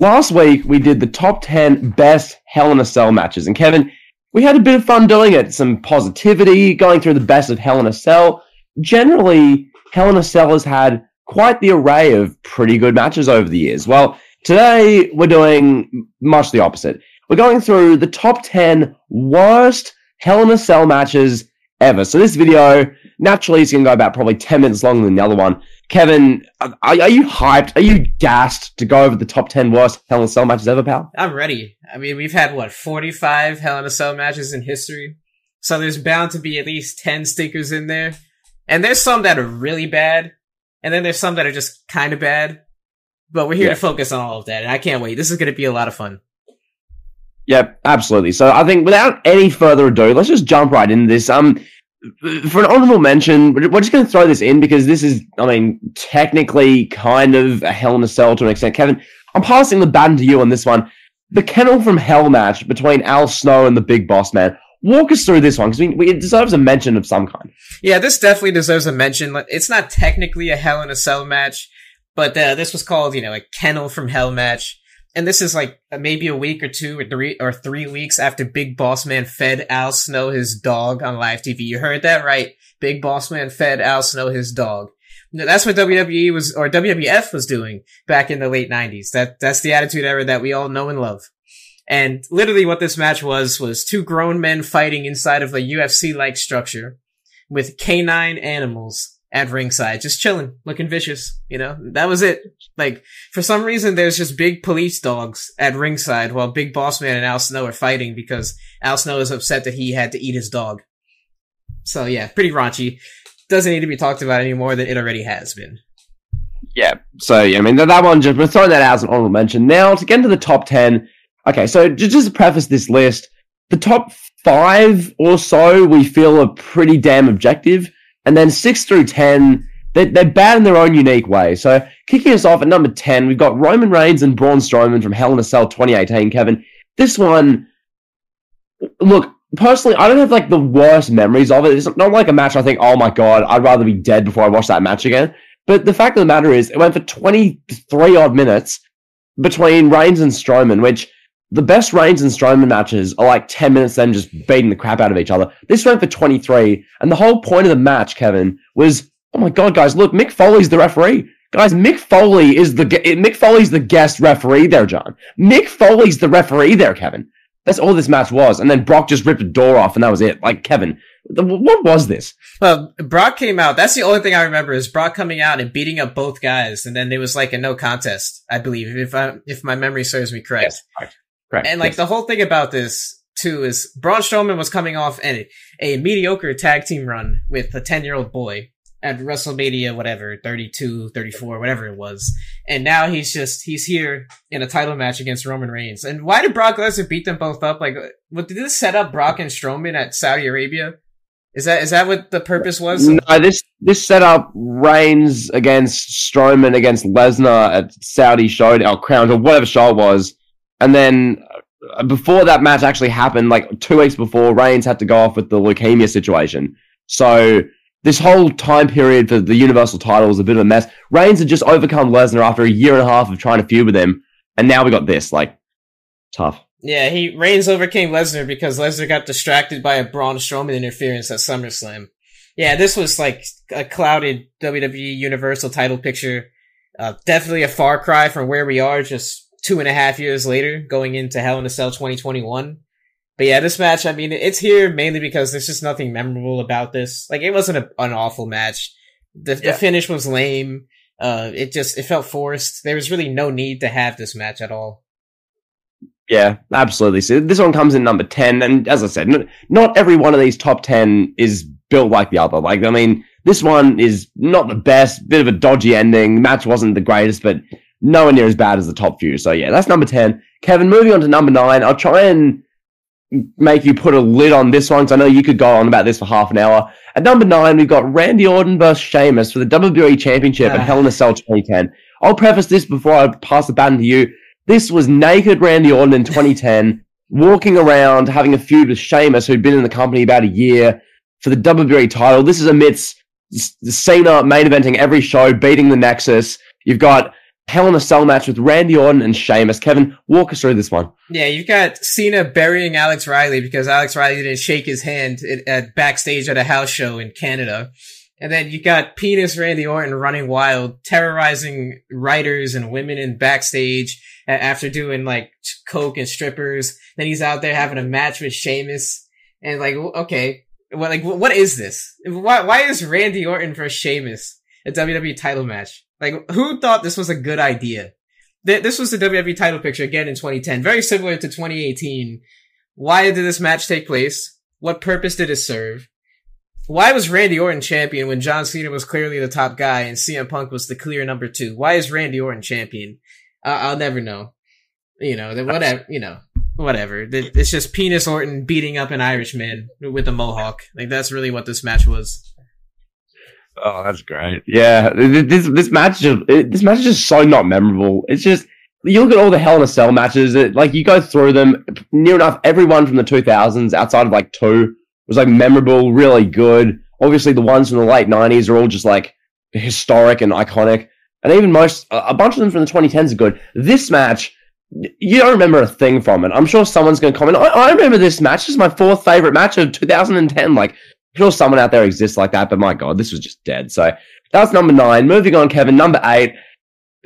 last week we did the top 10 best Hell in a Cell matches. And Kevin, we had a bit of fun doing it. Some positivity, going through the best of Hell in a Cell. Generally, Hell in a Cell has had quite the array of pretty good matches over the years. Well, today we're doing much the opposite. We're going through the top 10 worst Hell in a Cell matches ever. So this video, naturally, is going to go about probably 10 minutes longer than the other one. Kevin, are, are you hyped? Are you gassed to go over the top 10 worst Hell in a Cell matches ever, pal? I'm ready. I mean, we've had, what, 45 Hell in a Cell matches in history? So there's bound to be at least 10 stickers in there. And there's some that are really bad. And then there's some that are just kind of bad. But we're here yeah. to focus on all of that. And I can't wait. This is going to be a lot of fun. Yep, absolutely. So I think without any further ado, let's just jump right into this. Um, for an honorable mention, we're just going to throw this in because this is, I mean, technically kind of a Hell in a Cell to an extent. Kevin, I'm passing the baton to you on this one. The Kennel from Hell match between Al Snow and the Big Boss Man. Walk us through this one because it deserves a mention of some kind. Yeah, this definitely deserves a mention. It's not technically a Hell in a Cell match, but uh, this was called, you know, a Kennel from Hell match and this is like maybe a week or two or three or three weeks after Big Boss Man fed Al Snow his dog on live TV. You heard that right. Big Boss Man fed Al Snow his dog. That's what WWE was or WWF was doing back in the late nineties. That that's the attitude era that we all know and love. And literally what this match was was two grown men fighting inside of a UFC like structure with canine animals at ringside, just chilling, looking vicious. You know, that was it. Like, for some reason, there's just big police dogs at ringside while Big Boss Man and Al Snow are fighting because Al Snow is upset that he had to eat his dog. So yeah, pretty raunchy. Doesn't need to be talked about any more than it already has been. Yeah. So yeah, I mean that that one just we're throwing that out as an honorable mention. Now to get into the top ten. Okay, so just to preface this list, the top five or so we feel are pretty damn objective and then six through ten, they're, they're bad in their own unique way. So kicking us off at number ten, we've got Roman Reigns and Braun Strowman from Hell in a Cell 2018. Kevin, this one, look, personally, I don't have like the worst memories of it. It's not like a match I think, oh my god, I'd rather be dead before I watch that match again. But the fact of the matter is, it went for 23 odd minutes between Reigns and Strowman, which the best Reigns and Strowman matches are like 10 minutes then just beating the crap out of each other. This went for 23. And the whole point of the match, Kevin, was, oh my God, guys, look, Mick Foley's the referee. Guys, Mick Foley is the, eh, Mick Foley's the guest referee there, John. Mick Foley's the referee there, Kevin. That's all this match was. And then Brock just ripped a door off and that was it. Like, Kevin, what was this? Well, Brock came out. That's the only thing I remember is Brock coming out and beating up both guys. And then there was like a no contest, I believe, if I, if my memory serves me correct. Yes. Right. And like yes. the whole thing about this too is Braun Strowman was coming off a, a mediocre tag team run with a 10 year old boy at WrestleMania, whatever, 32, 34, whatever it was. And now he's just, he's here in a title match against Roman Reigns. And why did Brock Lesnar beat them both up? Like, what did this set up Brock and Strowman at Saudi Arabia? Is that, is that what the purpose was? No, this, this set up Reigns against Strowman against Lesnar at Saudi show, or Crown, or whatever show it was and then uh, before that match actually happened, like two weeks before, Reigns had to go off with the leukemia situation. So this whole time period for the Universal title was a bit of a mess. Reigns had just overcome Lesnar after a year and a half of trying to feud with him, and now we got this. Like, tough. Yeah, he Reigns overcame Lesnar because Lesnar got distracted by a Braun Strowman interference at SummerSlam. Yeah, this was like a clouded WWE Universal title picture. Uh, definitely a far cry from where we are just two and a half years later, going into Hell in a Cell 2021. But yeah, this match, I mean, it's here mainly because there's just nothing memorable about this. Like, it wasn't a, an awful match. The, yeah. the finish was lame. Uh, it just, it felt forced. There was really no need to have this match at all. Yeah, absolutely. So this one comes in number 10. And as I said, not, not every one of these top 10 is built like the other. Like, I mean, this one is not the best, bit of a dodgy ending. Match wasn't the greatest, but nowhere near as bad as the top few. So yeah, that's number 10. Kevin, moving on to number nine. I'll try and make you put a lid on this one because I know you could go on about this for half an hour. At number nine, we've got Randy Orton versus Sheamus for the WWE Championship at ah. Hell in a Cell 2010. I'll preface this before I pass the baton to you. This was naked Randy Orton in 2010, walking around having a feud with Sheamus, who'd been in the company about a year for the WWE title. This is amidst Cena main eventing every show, beating the Nexus. You've got Hell in a Cell match with Randy Orton and Sheamus. Kevin, walk us through this one. Yeah, you've got Cena burying Alex Riley because Alex Riley didn't shake his hand at, at backstage at a house show in Canada. And then you got penis Randy Orton running wild, terrorizing writers and women in backstage after doing like coke and strippers. Then he's out there having a match with Sheamus. And like, okay, what, like, what is this? Why, why is Randy Orton versus Sheamus a WWE title match? Like, who thought this was a good idea? This was the WWE title picture again in 2010, very similar to 2018. Why did this match take place? What purpose did it serve? Why was Randy Orton champion when John Cena was clearly the top guy and CM Punk was the clear number two? Why is Randy Orton champion? Uh, I'll never know. You know, whatever, you know, whatever. It's just penis Orton beating up an Irishman with a mohawk. Like that's really what this match was. Oh, that's great. Yeah, this this match just this match is just so not memorable. It's just you look at all the Hell in a Cell matches. It, like you go through them, near enough everyone from the 2000s, outside of like two, was like memorable, really good. Obviously, the ones from the late 90s are all just like historic and iconic, and even most a bunch of them from the 2010s are good. This match. You don't remember a thing from it. I'm sure someone's going to comment. I, I remember this match. This is my fourth favorite match of 2010. Like, sure someone out there exists like that, but my God, this was just dead. So that's number nine. Moving on, Kevin, number eight.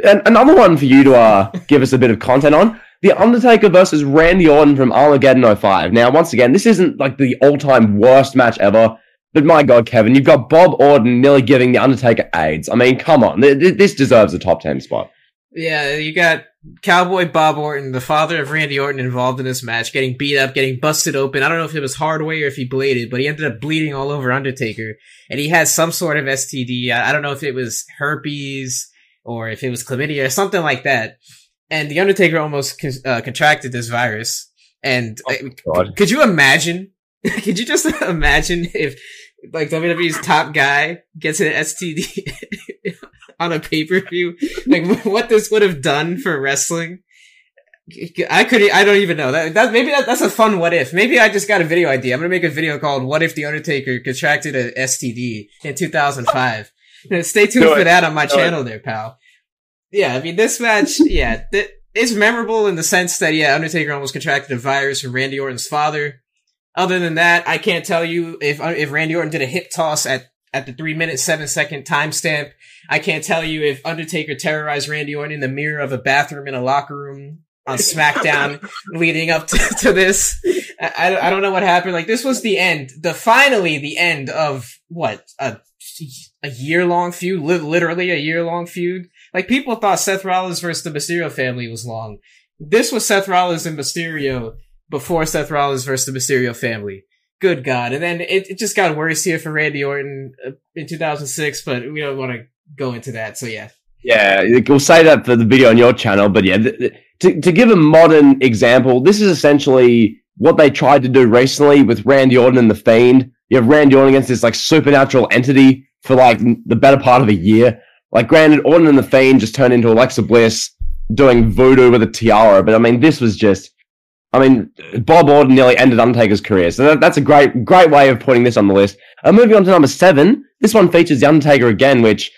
And another one for you to uh, give us a bit of content on. The Undertaker versus Randy Orton from Armageddon 05. Now, once again, this isn't like the all-time worst match ever, but my God, Kevin, you've got Bob Orton nearly giving The Undertaker AIDS. I mean, come on. This deserves a top 10 spot. Yeah, you got Cowboy Bob Orton, the father of Randy Orton, involved in this match, getting beat up, getting busted open. I don't know if it was hard way or if he bladed, but he ended up bleeding all over Undertaker. And he had some sort of STD. I don't know if it was herpes or if it was chlamydia or something like that. And the Undertaker almost con- uh, contracted this virus. And oh, uh, could you imagine? could you just imagine if like WWE's top guy gets an STD on a pay per view. Like what this would have done for wrestling. I could. I don't even know that. That maybe that, that's a fun what if. Maybe I just got a video idea. I'm gonna make a video called "What if the Undertaker contracted a STD in 2005." stay tuned for that on my Do channel, it. there, pal. Yeah, I mean this match. Yeah, th- it's memorable in the sense that yeah, Undertaker almost contracted a virus from Randy Orton's father. Other than that, I can't tell you if if Randy Orton did a hip toss at at the three minute seven second timestamp. I can't tell you if Undertaker terrorized Randy Orton in the mirror of a bathroom in a locker room on SmackDown leading up to, to this. I, I don't know what happened. Like this was the end, the finally the end of what a a year long feud, li- literally a year long feud. Like people thought Seth Rollins versus the Mysterio family was long. This was Seth Rollins and Mysterio before Seth Rollins versus the Mysterio family good God. And then it, it just got worse here for Randy Orton uh, in 2006, but we don't want to go into that. So yeah. Yeah, we'll say that for the video on your channel, but yeah, th- th- to, to give a modern example, this is essentially what they tried to do recently with Randy Orton and The Fiend. You have Randy Orton against this like supernatural entity for like the better part of a year. Like, granted, Orton and The Fiend just turned into Alexa Bliss doing voodoo with a tiara, but I mean, this was just I mean, Bob Orton nearly ended Undertaker's career, so that, that's a great, great way of putting this on the list. Uh, moving on to number seven, this one features the Undertaker again, which,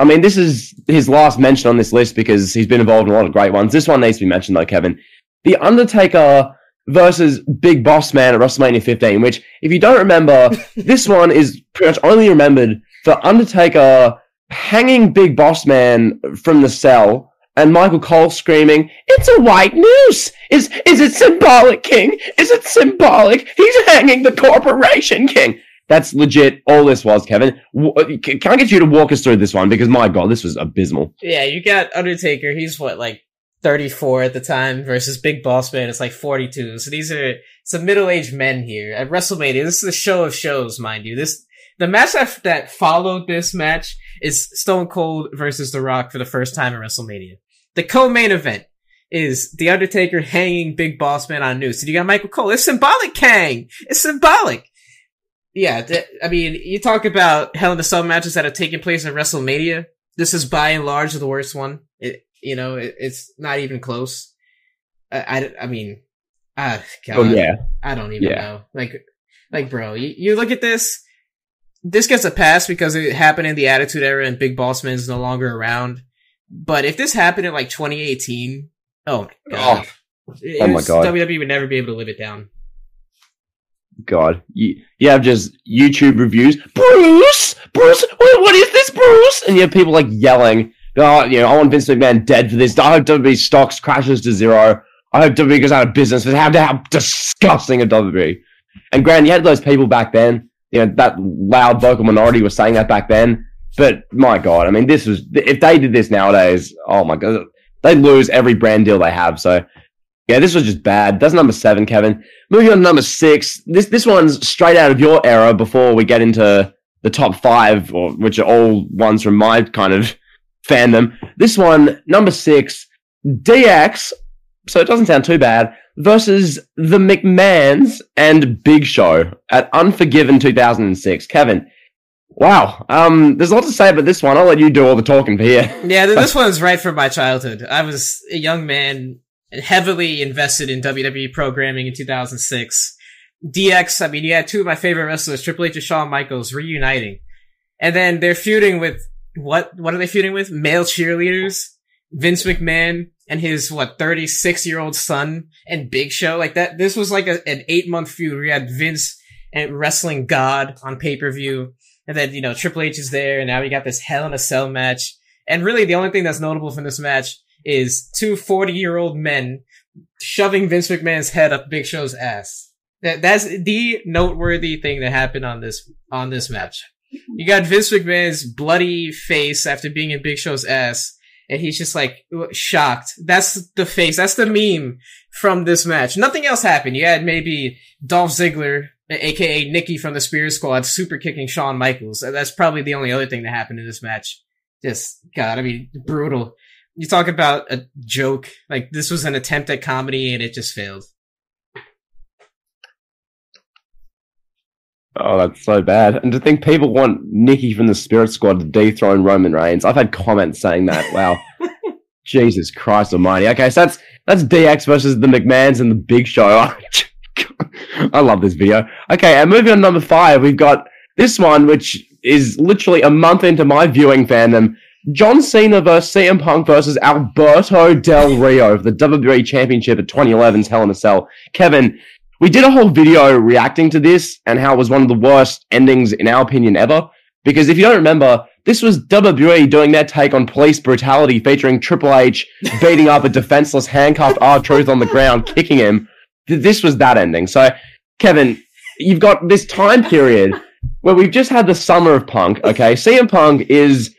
I mean, this is his last mention on this list because he's been involved in a lot of great ones. This one needs to be mentioned though, Kevin. The Undertaker versus Big Boss Man at WrestleMania 15, which, if you don't remember, this one is pretty much only remembered for Undertaker hanging Big Boss Man from the cell and Michael Cole screaming, "It's a white noose! Is is it symbolic, King? Is it symbolic? He's hanging the corporation, King." That's legit. All this was, Kevin. Uh, can I get you to walk us through this one? Because my God, this was abysmal. Yeah, you got Undertaker. He's what, like 34 at the time versus Big Boss Man. It's like 42. So these are some middle-aged men here at WrestleMania. This is a show of shows, mind you. This the match that, followed this match is Stone Cold versus The Rock for the first time at WrestleMania. The co-main event is The Undertaker hanging Big Boss Man on a noose. And you got Michael Cole. It's symbolic, Kang! It's symbolic! Yeah, th- I mean, you talk about Hell in a Cell matches that have taken place in WrestleMania. This is by and large the worst one. It, you know, it, it's not even close. I, I, I mean, ah, God, oh, yeah. I don't even yeah. know. Like, like, bro, you, you look at this, this gets a pass because it happened in the Attitude Era and Big Boss Man is no longer around. But if this happened in like 2018, oh my god, Oh, oh my God. WWE would never be able to live it down. God, you, you have just YouTube reviews. Bruce, Bruce, what, is this, Bruce? And you have people like yelling. Oh, you know, I want Vince McMahon dead for this. I hope WWE stocks crashes to zero. I hope WWE goes out of business. For how, how disgusting a WWE. And Grant, you had those people back then. You know, that loud vocal minority was saying that back then. But my God, I mean, this was if they did this nowadays. Oh my God, they lose every brand deal they have. So yeah, this was just bad. That's number seven, Kevin. Moving on to number six. This this one's straight out of your era. Before we get into the top five, or which are all ones from my kind of fandom. This one, number six, DX. So it doesn't sound too bad. Versus the McMahons and Big Show at Unforgiven 2006. Kevin, wow. Um, there's a lot to say about this one. I'll let you do all the talking for here. Yeah, th- this one's right from my childhood. I was a young man, heavily invested in WWE programming in 2006. DX, I mean, you had two of my favorite wrestlers, Triple H and Shawn Michaels, reuniting. And then they're feuding with, what, what are they feuding with? Male cheerleaders? Vince McMahon and his, what, 36 year old son and Big Show? Like that, this was like a, an eight month feud where you had Vince and wrestling God on pay per view. And then, you know, Triple H is there and now we got this Hell in a Cell match. And really, the only thing that's notable from this match is two 40 year old men shoving Vince McMahon's head up Big Show's ass. That, that's the noteworthy thing that happened on this, on this match. You got Vince McMahon's bloody face after being in Big Show's ass, and he's just like shocked. That's the face. That's the meme from this match. Nothing else happened. You had maybe Dolph Ziggler, aka Nikki from the Spirit Squad, super kicking Shawn Michaels. That's probably the only other thing that happened in this match. Just, God, I mean, brutal. You talk about a joke. Like, this was an attempt at comedy and it just failed. Oh, that's so bad. And to think people want Nikki from the Spirit Squad to dethrone Roman Reigns. I've had comments saying that. Wow. Jesus Christ almighty. Okay, so that's that's DX versus the McMahons and the Big Show. I love this video. Okay, and moving on to number five, we've got this one, which is literally a month into my viewing fandom. John Cena versus CM Punk versus Alberto Del Rio for the WWE Championship at 2011's Hell in a Cell. Kevin, we did a whole video reacting to this and how it was one of the worst endings in our opinion ever. Because if you don't remember, this was WWE doing their take on police brutality featuring Triple H beating up a defenseless handcuffed R-Truth on the ground, kicking him. This was that ending. So, Kevin, you've got this time period where we've just had the summer of Punk, okay? CM Punk is,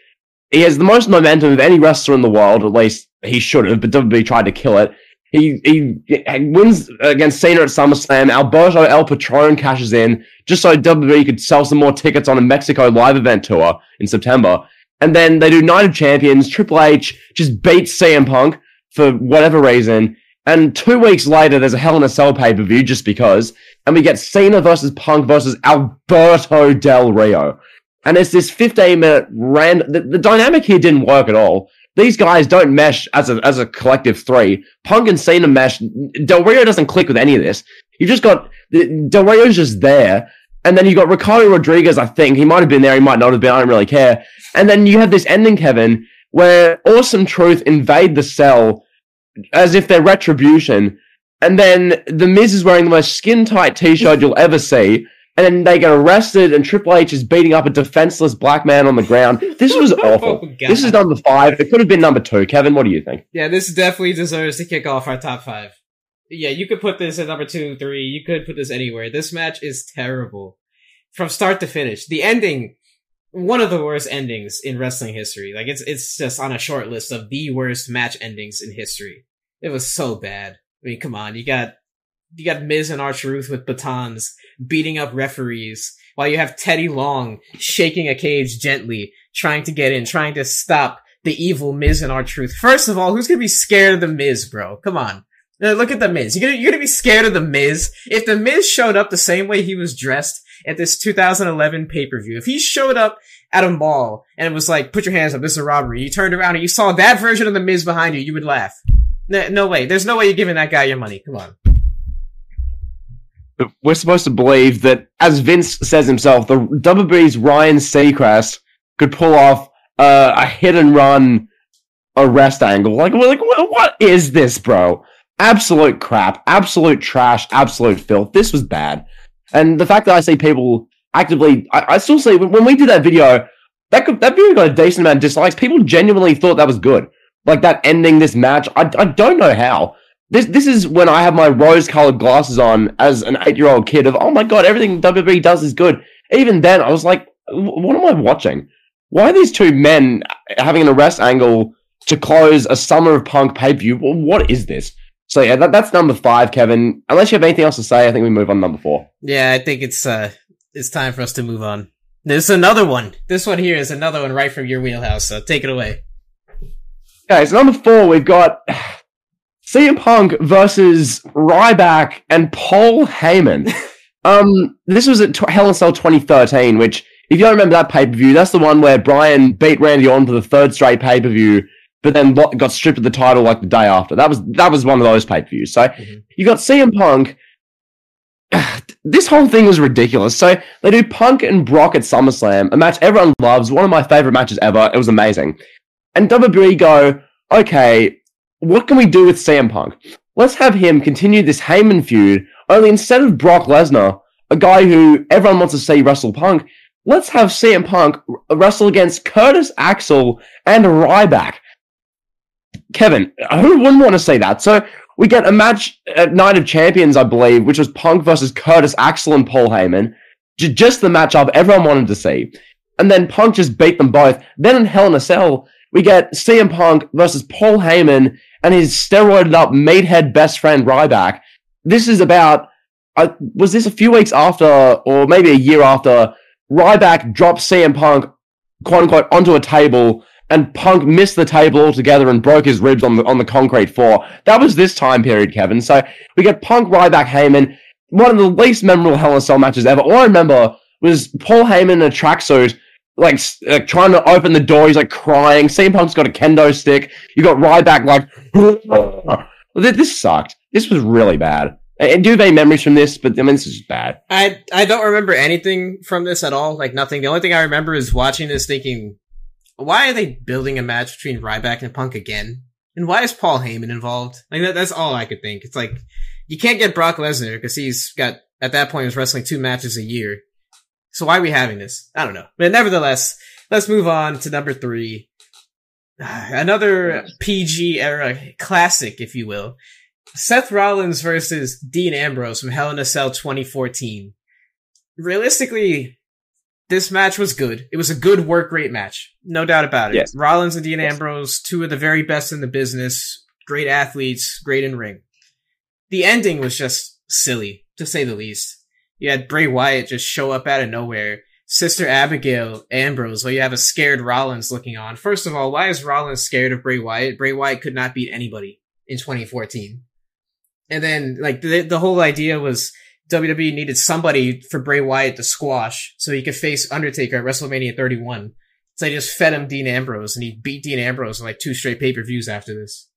he has the most momentum of any wrestler in the world, at least he should have, but WWE tried to kill it. He, he wins against Cena at SummerSlam. Alberto El Patron cashes in just so WWE could sell some more tickets on a Mexico live event tour in September. And then they do Night of Champions. Triple H just beats CM Punk for whatever reason. And two weeks later, there's a Hell in a Cell pay per view just because. And we get Cena versus Punk versus Alberto Del Rio. And it's this 15 minute rand. The, the dynamic here didn't work at all. These guys don't mesh as a as a collective three. Punk and Cena mesh. Del Rio doesn't click with any of this. You've just got Del Rio's just there, and then you got Ricardo Rodriguez. I think he might have been there. He might not have been. I don't really care. And then you have this ending, Kevin, where Awesome Truth invade the cell as if they're retribution, and then the Miz is wearing the most skin tight T-shirt you'll ever see. And then they get arrested, and Triple H is beating up a defenseless black man on the ground. This was oh, awful. Oh, this is number five. It could have been number two. Kevin, what do you think? Yeah, this definitely deserves to kick off our top five. Yeah, you could put this at number two, three. You could put this anywhere. This match is terrible from start to finish. The ending, one of the worst endings in wrestling history. Like it's it's just on a short list of the worst match endings in history. It was so bad. I mean, come on, you got you got Miz and R Truth with batons beating up referees while you have Teddy Long shaking a cage gently, trying to get in, trying to stop the evil Miz and R Truth. First of all, who's gonna be scared of the Miz, bro? Come on. Uh, Look at the Miz. You're gonna, you're gonna be scared of the Miz? If the Miz showed up the same way he was dressed at this 2011 pay-per-view, if he showed up at a mall and it was like, put your hands up, this is a robbery, you turned around and you saw that version of the Miz behind you, you would laugh. No, no way. There's no way you're giving that guy your money. Come on. We're supposed to believe that, as Vince says himself, the WWE's Ryan Seacrest could pull off uh, a hit and run arrest angle. Like, we're like what is this, bro? Absolute crap, absolute trash, absolute filth. This was bad. And the fact that I see people actively, I, I still see when we did that video, that could, that video got a decent amount of dislikes. People genuinely thought that was good. Like that ending this match. I, I don't know how. This this is when I have my rose colored glasses on as an eight year old kid of oh my god everything WWE does is good. Even then I was like, what am I watching? Why are these two men having an arrest angle to close a Summer of Punk pay per view? What is this? So yeah, that, that's number five, Kevin. Unless you have anything else to say, I think we move on to number four. Yeah, I think it's uh it's time for us to move on. There's another one. This one here is another one right from your wheelhouse. So take it away. Okay, so number four, we've got CM Punk versus Ryback and Paul Heyman. um, this was at Hell in Cell 2013, which, if you don't remember that pay per view, that's the one where Bryan beat Randy Orton for the third straight pay per view, but then got stripped of the title like the day after. That was that was one of those pay per views. So mm-hmm. you got CM Punk. This whole thing was ridiculous. So they do Punk and Brock at SummerSlam, a match everyone loves, one of my favorite matches ever. It was amazing. And WWE go, okay, what can we do with CM Punk? Let's have him continue this Heyman feud, only instead of Brock Lesnar, a guy who everyone wants to see wrestle Punk, let's have CM Punk wrestle against Curtis Axel and Ryback. Kevin, who wouldn't want to see that? So we get a match at Night of Champions, I believe, which was Punk versus Curtis Axel and Paul Heyman. Just the matchup everyone wanted to see. And then Punk just beat them both. Then in Hell in a Cell, we get CM Punk versus Paul Heyman and his steroided up meathead best friend Ryback. This is about, uh, was this a few weeks after, or maybe a year after, Ryback dropped CM Punk, quote unquote, onto a table, and Punk missed the table altogether and broke his ribs on the on the concrete floor. That was this time period, Kevin. So we get Punk, Ryback, Heyman, one of the least memorable Hell in a Cell matches ever. All I remember was Paul Heyman in a tracksuit like uh, trying to open the door. He's like crying. CM Punk's got a kendo stick. You got Ryback like, this sucked. This was really bad. And do have memories from this? But I mean, this is bad. I I don't remember anything from this at all. Like nothing. The only thing I remember is watching this, thinking, why are they building a match between Ryback and Punk again? And why is Paul Heyman involved? Like that, that's all I could think. It's like you can't get Brock Lesnar because he's got at that point was wrestling two matches a year. So why are we having this? I don't know. But nevertheless, let's move on to number three. Another PG era classic, if you will. Seth Rollins versus Dean Ambrose from Hell in a Cell 2014. Realistically, this match was good. It was a good work rate match. No doubt about it. Yes. Rollins and Dean yes. Ambrose, two of the very best in the business. Great athletes, great in ring. The ending was just silly, to say the least you had Bray Wyatt just show up out of nowhere. Sister Abigail Ambrose, while you have a scared Rollins looking on. First of all, why is Rollins scared of Bray Wyatt? Bray Wyatt could not beat anybody in 2014. And then, like, the, the whole idea was WWE needed somebody for Bray Wyatt to squash so he could face Undertaker at WrestleMania 31. So they just fed him Dean Ambrose and he beat Dean Ambrose in like two straight pay-per-views after this.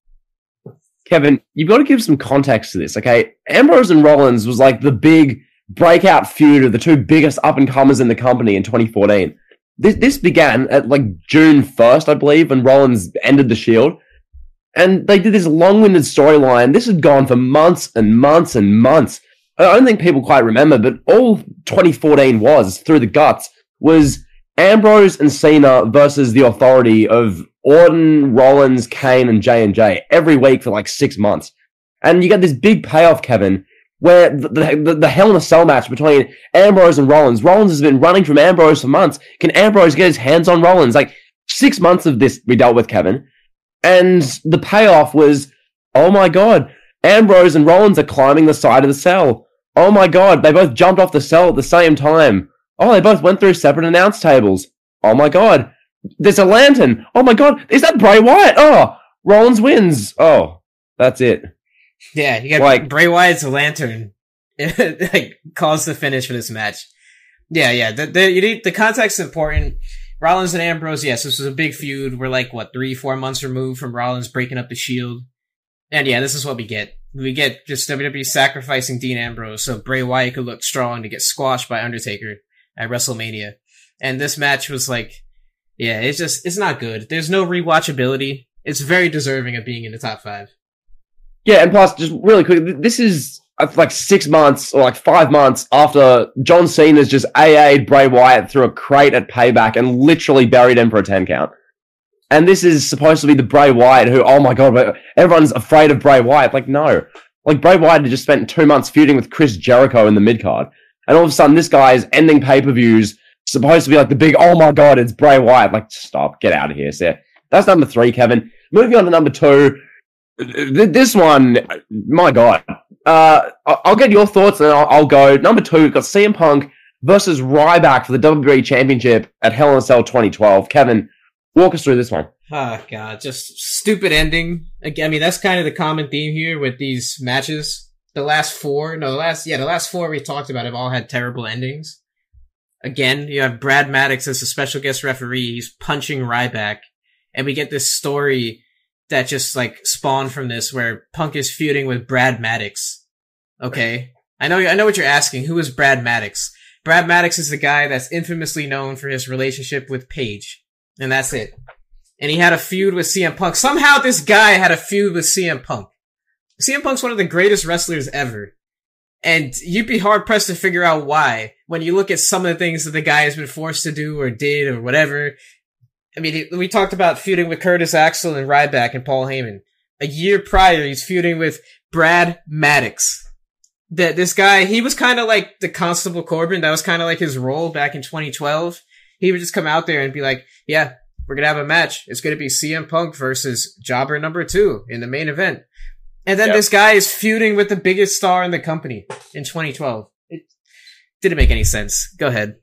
Kevin, you've got to give some context to this, okay? Ambrose and Rollins was like the big breakout feud of the two biggest up and comers in the company in 2014. This this began at like June 1st, I believe, when Rollins ended the Shield. And they did this long-winded storyline. This had gone for months and months and months. I don't think people quite remember, but all 2014 was through the guts was Ambrose and Cena versus the authority of Orton, Rollins, Kane, and J and J every week for like six months. And you get this big payoff, Kevin, where the, the, the Hell in a Cell match between Ambrose and Rollins. Rollins has been running from Ambrose for months. Can Ambrose get his hands on Rollins? Like six months of this we dealt with Kevin. And the payoff was, oh my God, Ambrose and Rollins are climbing the side of the cell. Oh my God, they both jumped off the cell at the same time. Oh, they both went through separate announce tables. Oh my God, there's a lantern. Oh my God, is that Bray Wyatt? Oh, Rollins wins. Oh, that's it. Yeah, you got like Bray Wyatt's lantern like calls the finish for this match. Yeah, yeah. The, the you need the context is important. Rollins and Ambrose, yes, this was a big feud. We're like what three, four months removed from Rollins breaking up the Shield, and yeah, this is what we get. We get just WWE sacrificing Dean Ambrose so Bray Wyatt could look strong to get squashed by Undertaker at WrestleMania. And this match was like, yeah, it's just it's not good. There's no rewatchability It's very deserving of being in the top five. Yeah, and plus, just really quick, this is uh, like six months or like five months after John Cena's just AA'd Bray Wyatt through a crate at Payback and literally buried him for a 10 count. And this is supposed to be the Bray Wyatt who, oh my god, everyone's afraid of Bray Wyatt. Like, no. Like, Bray Wyatt had just spent two months feuding with Chris Jericho in the mid card. And all of a sudden, this guy is ending pay per views, supposed to be like the big, oh my god, it's Bray Wyatt. Like, stop, get out of here, sir. That's number three, Kevin. Moving on to number two. This one, my god. Uh, I'll get your thoughts and I'll, go. Number two, we've got CM Punk versus Ryback for the WWE Championship at Hell in a Cell 2012. Kevin, walk us through this one. Oh god, just stupid ending. I mean that's kind of the common theme here with these matches. The last four, no, the last yeah, the last four we talked about have all had terrible endings. Again, you have Brad Maddox as a special guest referee. He's punching Ryback, and we get this story that just like spawned from this, where Punk is feuding with Brad Maddox. Okay, I know, I know what you're asking. Who is Brad Maddox? Brad Maddox is the guy that's infamously known for his relationship with Paige, and that's it and he had a feud with CM Punk. Somehow this guy had a feud with CM Punk. CM Punk's one of the greatest wrestlers ever. And you'd be hard pressed to figure out why when you look at some of the things that the guy has been forced to do or did or whatever. I mean, we talked about feuding with Curtis Axel and Ryback and Paul Heyman. A year prior, he's feuding with Brad Maddox. That this guy, he was kind of like the Constable Corbin. That was kind of like his role back in 2012. He would just come out there and be like, yeah, we're gonna have a match. It's gonna be CM Punk versus Jobber number two in the main event. And then yep. this guy is feuding with the biggest star in the company in 2012. It didn't make any sense. Go ahead.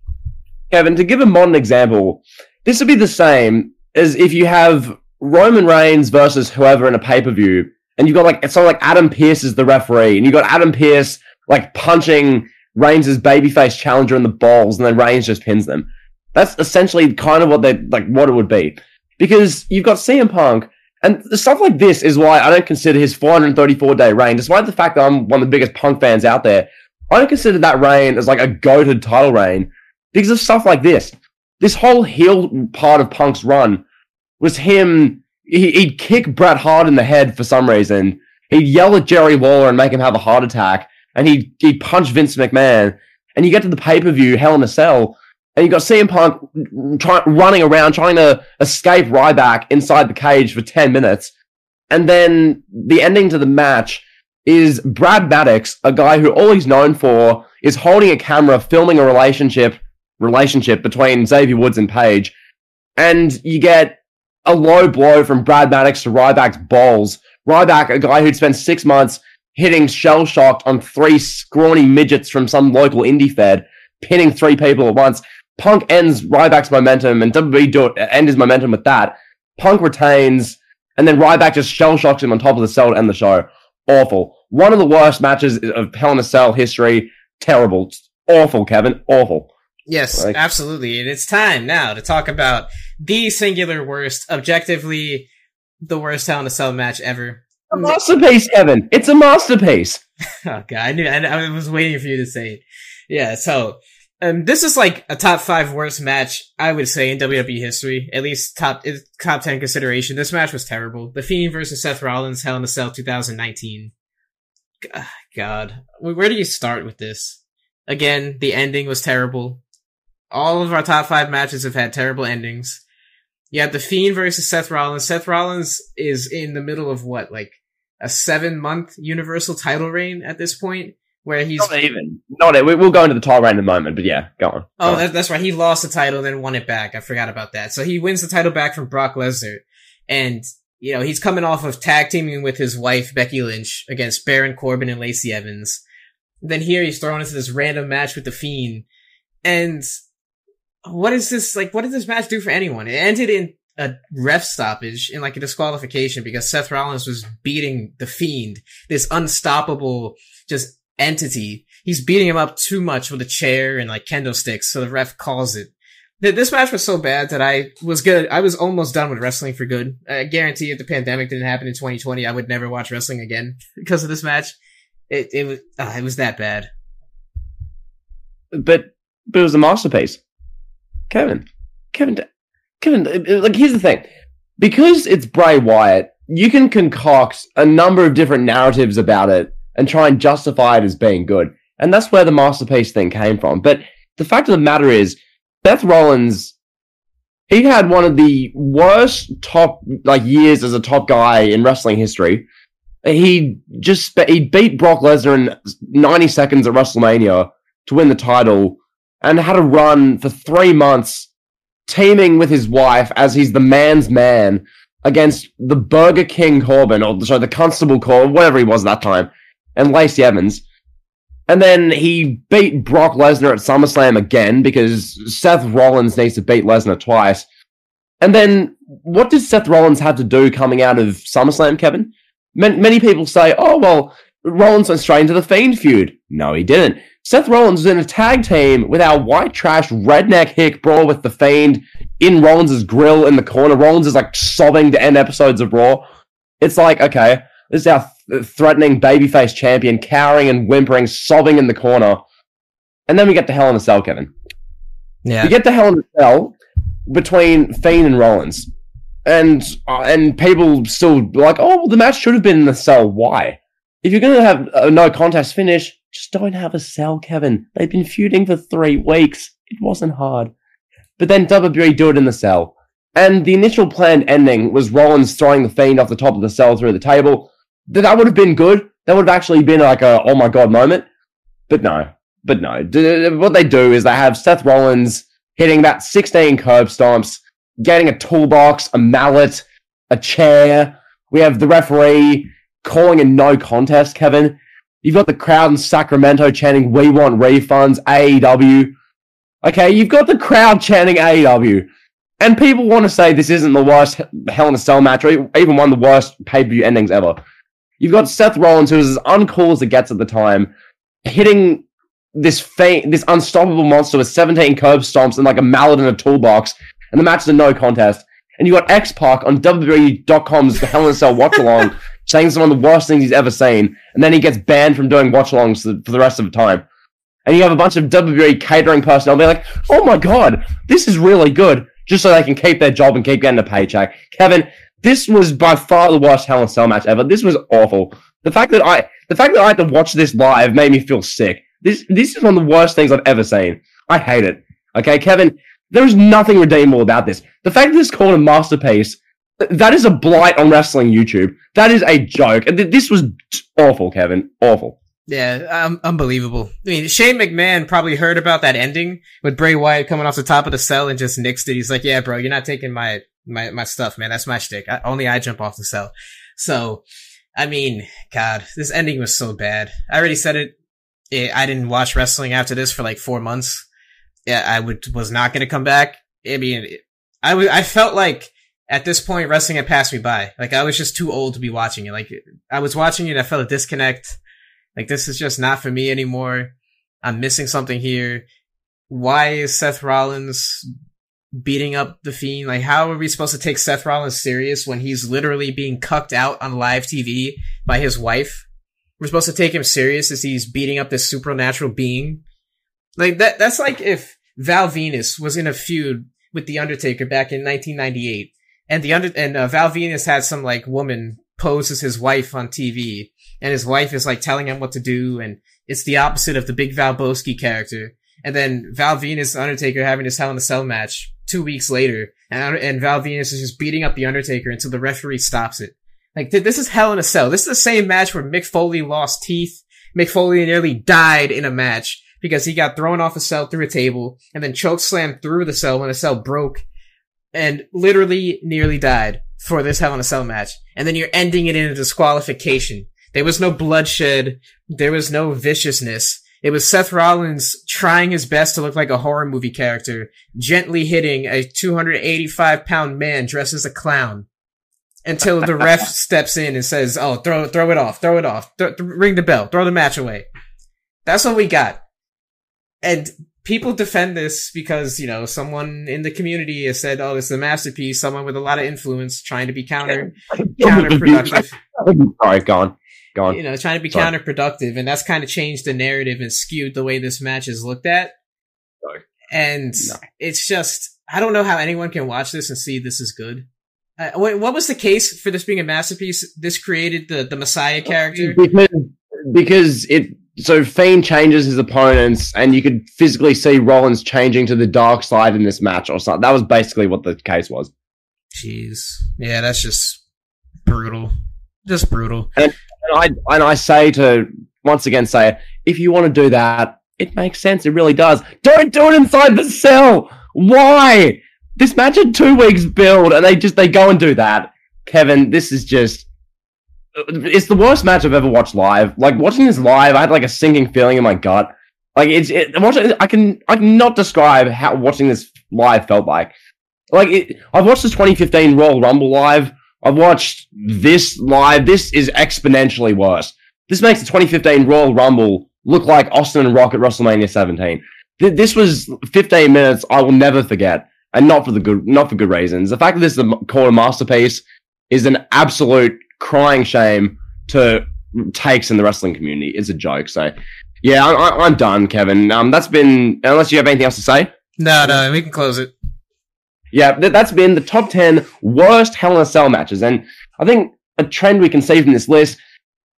Kevin, to give a modern example, this would be the same as if you have Roman Reigns versus whoever in a pay per view, and you've got like it's like Adam Pearce is the referee, and you've got Adam Pearce like punching Reigns' babyface challenger in the balls, and then Reigns just pins them. That's essentially kind of what they like what it would be. Because you've got CM Punk, and stuff like this is why I don't consider his 434 day reign, despite the fact that I'm one of the biggest Punk fans out there, I don't consider that reign as like a goaded title reign because of stuff like this. This whole heel part of Punk's run was him. He'd kick Bret Hart in the head for some reason. He'd yell at Jerry Lawler and make him have a heart attack. And he'd, he'd punch Vince McMahon. And you get to the pay per view, Hell in a Cell, and you got CM Punk try, running around trying to escape Ryback inside the cage for 10 minutes. And then the ending to the match is Brad Maddox, a guy who all he's known for is holding a camera, filming a relationship relationship between Xavier Woods and Paige. And you get a low blow from Brad Maddox to Ryback's balls. Ryback, a guy who'd spent six months hitting shell shocked on three scrawny midgets from some local indie fed, pinning three people at once. Punk ends Ryback's momentum and WWE do it, end his momentum with that. Punk retains, and then Ryback just shell shocks him on top of the cell to end the show. Awful. One of the worst matches of Hell in a Cell history. Terrible. Awful, Kevin. Awful. Yes, like, absolutely. And it's time now to talk about the singular worst, objectively the worst Hell in a Cell match ever. A masterpiece, Kevin. It's a masterpiece. oh god, I knew. I, I was waiting for you to say it. Yeah. So um, this is like a top five worst match, I would say, in WWE history. At least top top ten consideration. This match was terrible. The Fiend versus Seth Rollins, Hell in a Cell, 2019. God, where do you start with this? Again, the ending was terrible. All of our top five matches have had terrible endings. You have the Fiend versus Seth Rollins. Seth Rollins is in the middle of what, like a seven month Universal title reign at this point where he's not even not it. We'll go into the title reign in a moment, but yeah, go on. Oh, go that, that's right. He lost the title, and then won it back. I forgot about that. So he wins the title back from Brock Lesnar, and you know he's coming off of tag teaming with his wife Becky Lynch against Baron Corbin and Lacey Evans. Then here he's thrown into this random match with the Fiend, and what is this like? What did this match do for anyone? It ended in a ref stoppage in like a disqualification because Seth Rollins was beating the Fiend, this unstoppable, just entity. He's beating him up too much with a chair and like kendo sticks, so the ref calls it. This match was so bad that I was good. I was almost done with wrestling for good. I guarantee if the pandemic didn't happen in 2020, I would never watch wrestling again because of this match. It it was uh, it was that bad. But but it was a masterpiece. Kevin, Kevin, Kevin. Like here's the thing: because it's Bray Wyatt, you can concoct a number of different narratives about it and try and justify it as being good. And that's where the masterpiece thing came from. But the fact of the matter is, Seth Rollins, he had one of the worst top like years as a top guy in wrestling history. He just he beat Brock Lesnar in 90 seconds at WrestleMania to win the title and had a run for three months teaming with his wife as he's the man's man against the Burger King Corbin, or sorry, the Constable Corbin, whatever he was that time, and Lacey Evans. And then he beat Brock Lesnar at SummerSlam again because Seth Rollins needs to beat Lesnar twice. And then what did Seth Rollins have to do coming out of SummerSlam, Kevin? Many people say, oh, well, Rollins went straight into the Fiend feud. No, he didn't. Seth Rollins is in a tag team with our white trash redneck hick brawl with the Fiend in Rollins' grill in the corner. Rollins is like sobbing to end episodes of Raw. It's like, okay, this is our th- threatening babyface champion cowering and whimpering, sobbing in the corner. And then we get to Hell in a Cell, Kevin. Yeah. We get to Hell in a Cell between Fiend and Rollins. And uh, and people still like, oh, well, the match should have been in the cell. Why? If you're going to have a no contest finish, just don't have a cell, Kevin. They've been feuding for three weeks. It wasn't hard. But then WWE do it in the cell. And the initial planned ending was Rollins throwing the Fiend off the top of the cell through the table. That would have been good. That would have actually been like a oh my god moment. But no. But no. What they do is they have Seth Rollins hitting about 16 curb stomps, getting a toolbox, a mallet, a chair. We have the referee calling a no contest, Kevin. You've got the crowd in Sacramento chanting, We want refunds, AEW. Okay, you've got the crowd chanting AEW. And people want to say this isn't the worst Hell in a Cell match, or even one of the worst pay per view endings ever. You've got Seth Rollins, who is as uncool as it gets at the time, hitting this fa- this unstoppable monster with 17 curb stomps and like a mallet in a toolbox, and the match is a no contest. And you got X Pac on WWE.com's Hell in a Cell watch along saying some of the worst things he's ever seen, and then he gets banned from doing watch alongs for the rest of the time. And you have a bunch of WWE catering personnel be like, oh my god, this is really good, just so they can keep their job and keep getting a paycheck. Kevin, this was by far the worst Hell in Cell match ever. This was awful. The fact that I, the fact that I had to watch this live made me feel sick. This, this is one of the worst things I've ever seen. I hate it. Okay, Kevin, there is nothing redeemable about this. The fact that this is called a masterpiece that is a blight on wrestling YouTube. That is a joke. This was awful, Kevin. Awful. Yeah, um, unbelievable. I mean, Shane McMahon probably heard about that ending with Bray Wyatt coming off the top of the cell and just nixed it. He's like, "Yeah, bro, you're not taking my my my stuff, man. That's my shtick. I, only I jump off the cell." So, I mean, God, this ending was so bad. I already said it. it I didn't watch wrestling after this for like four months. Yeah, I would was not going to come back. I mean, I was I felt like at this point, wrestling had passed me by. Like I was just too old to be watching it. Like I was watching it, I felt a disconnect. Like this is just not for me anymore. I'm missing something here. Why is Seth Rollins beating up the Fiend? Like how are we supposed to take Seth Rollins serious when he's literally being cucked out on live TV by his wife? We're supposed to take him serious as he's beating up this supernatural being. Like that. That's like if Val Venis was in a feud with the Undertaker back in 1998 and the under and uh, Val Venis had some like woman pose as his wife on TV, and his wife is like telling him what to do, and it's the opposite of the big Val Valboski character. And then Val Venis Undertaker having his Hell in a Cell match two weeks later, and, and Val Venis is just beating up the Undertaker until the referee stops it. Like this is Hell in a Cell. This is the same match where Mick Foley lost teeth. Mick Foley nearly died in a match because he got thrown off a cell through a table and then choke slammed through the cell when the cell broke and literally nearly died for this Hell in a Cell match. And then you're ending it in a disqualification. There was no bloodshed. There was no viciousness. It was Seth Rollins trying his best to look like a horror movie character, gently hitting a 285 pound man dressed as a clown until the ref steps in and says, "Oh, throw throw it off, throw it off, th- th- ring the bell, throw the match away." That's what we got. And people defend this because you know someone in the community has said, "Oh, it's a masterpiece." Someone with a lot of influence trying to be counter counterproductive. All right, gone, gone. You know, trying to be Sorry. counterproductive, and that's kind of changed the narrative and skewed the way this match is looked at. Sorry. And no. it's just, I don't know how anyone can watch this and see this is good. Uh, wait, what was the case for this being a masterpiece? This created the the Messiah character. Because, because it so Fiend changes his opponents, and you could physically see Rollins changing to the dark side in this match, or something. That was basically what the case was. Jeez, yeah, that's just brutal, just brutal. And, and I and I say to once again say, if you want to do that, it makes sense. It really does. Don't do it inside the cell. Why? This match had two weeks build, and they just they go and do that. Kevin, this is just Uh, it's the worst match I've ever watched live. Like watching this live, I had like a sinking feeling in my gut. Like it's it, watching, I can I cannot describe how watching this live felt like. Like it, I've watched the 2015 Royal Rumble live. I've watched this live. This is exponentially worse. This makes the 2015 Royal Rumble look like Austin and Rock at WrestleMania 17. Th- this was 15 minutes I will never forget, and not for the good, not for good reasons. The fact that this is a, a masterpiece is an absolute crying shame to takes in the wrestling community. It's a joke. So, yeah, I, am done, Kevin. Um, that's been unless you have anything else to say. No, no, we can close it. Yeah, th- that's been the top ten worst Hell in a Cell matches, and I think a trend we can see from this list: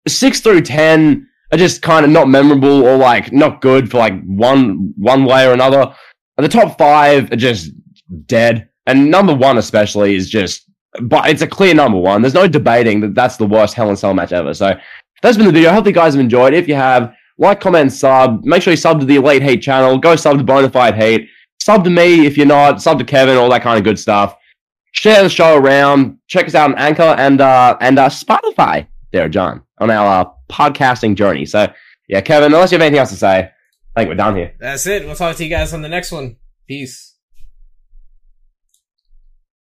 six through ten are just kind of not memorable or like not good for like one one way or another. The top five are just dead, and number one especially is just but it's a clear number one. There's no debating that that's the worst Hell in Cell match ever. So that's been the video. I hope you guys have enjoyed. If you have, like, comment, sub. Make sure you sub to the Elite Heat channel. Go sub to Bonafide Heat. Sub to me if you're not. Sub to Kevin. All that kind of good stuff. Share the show around. Check us out on Anchor and uh, and uh, Spotify. There, John, on our uh, podcasting journey. So yeah, Kevin. Unless you have anything else to say, I think we're done here. That's it. We'll talk to you guys on the next one. Peace.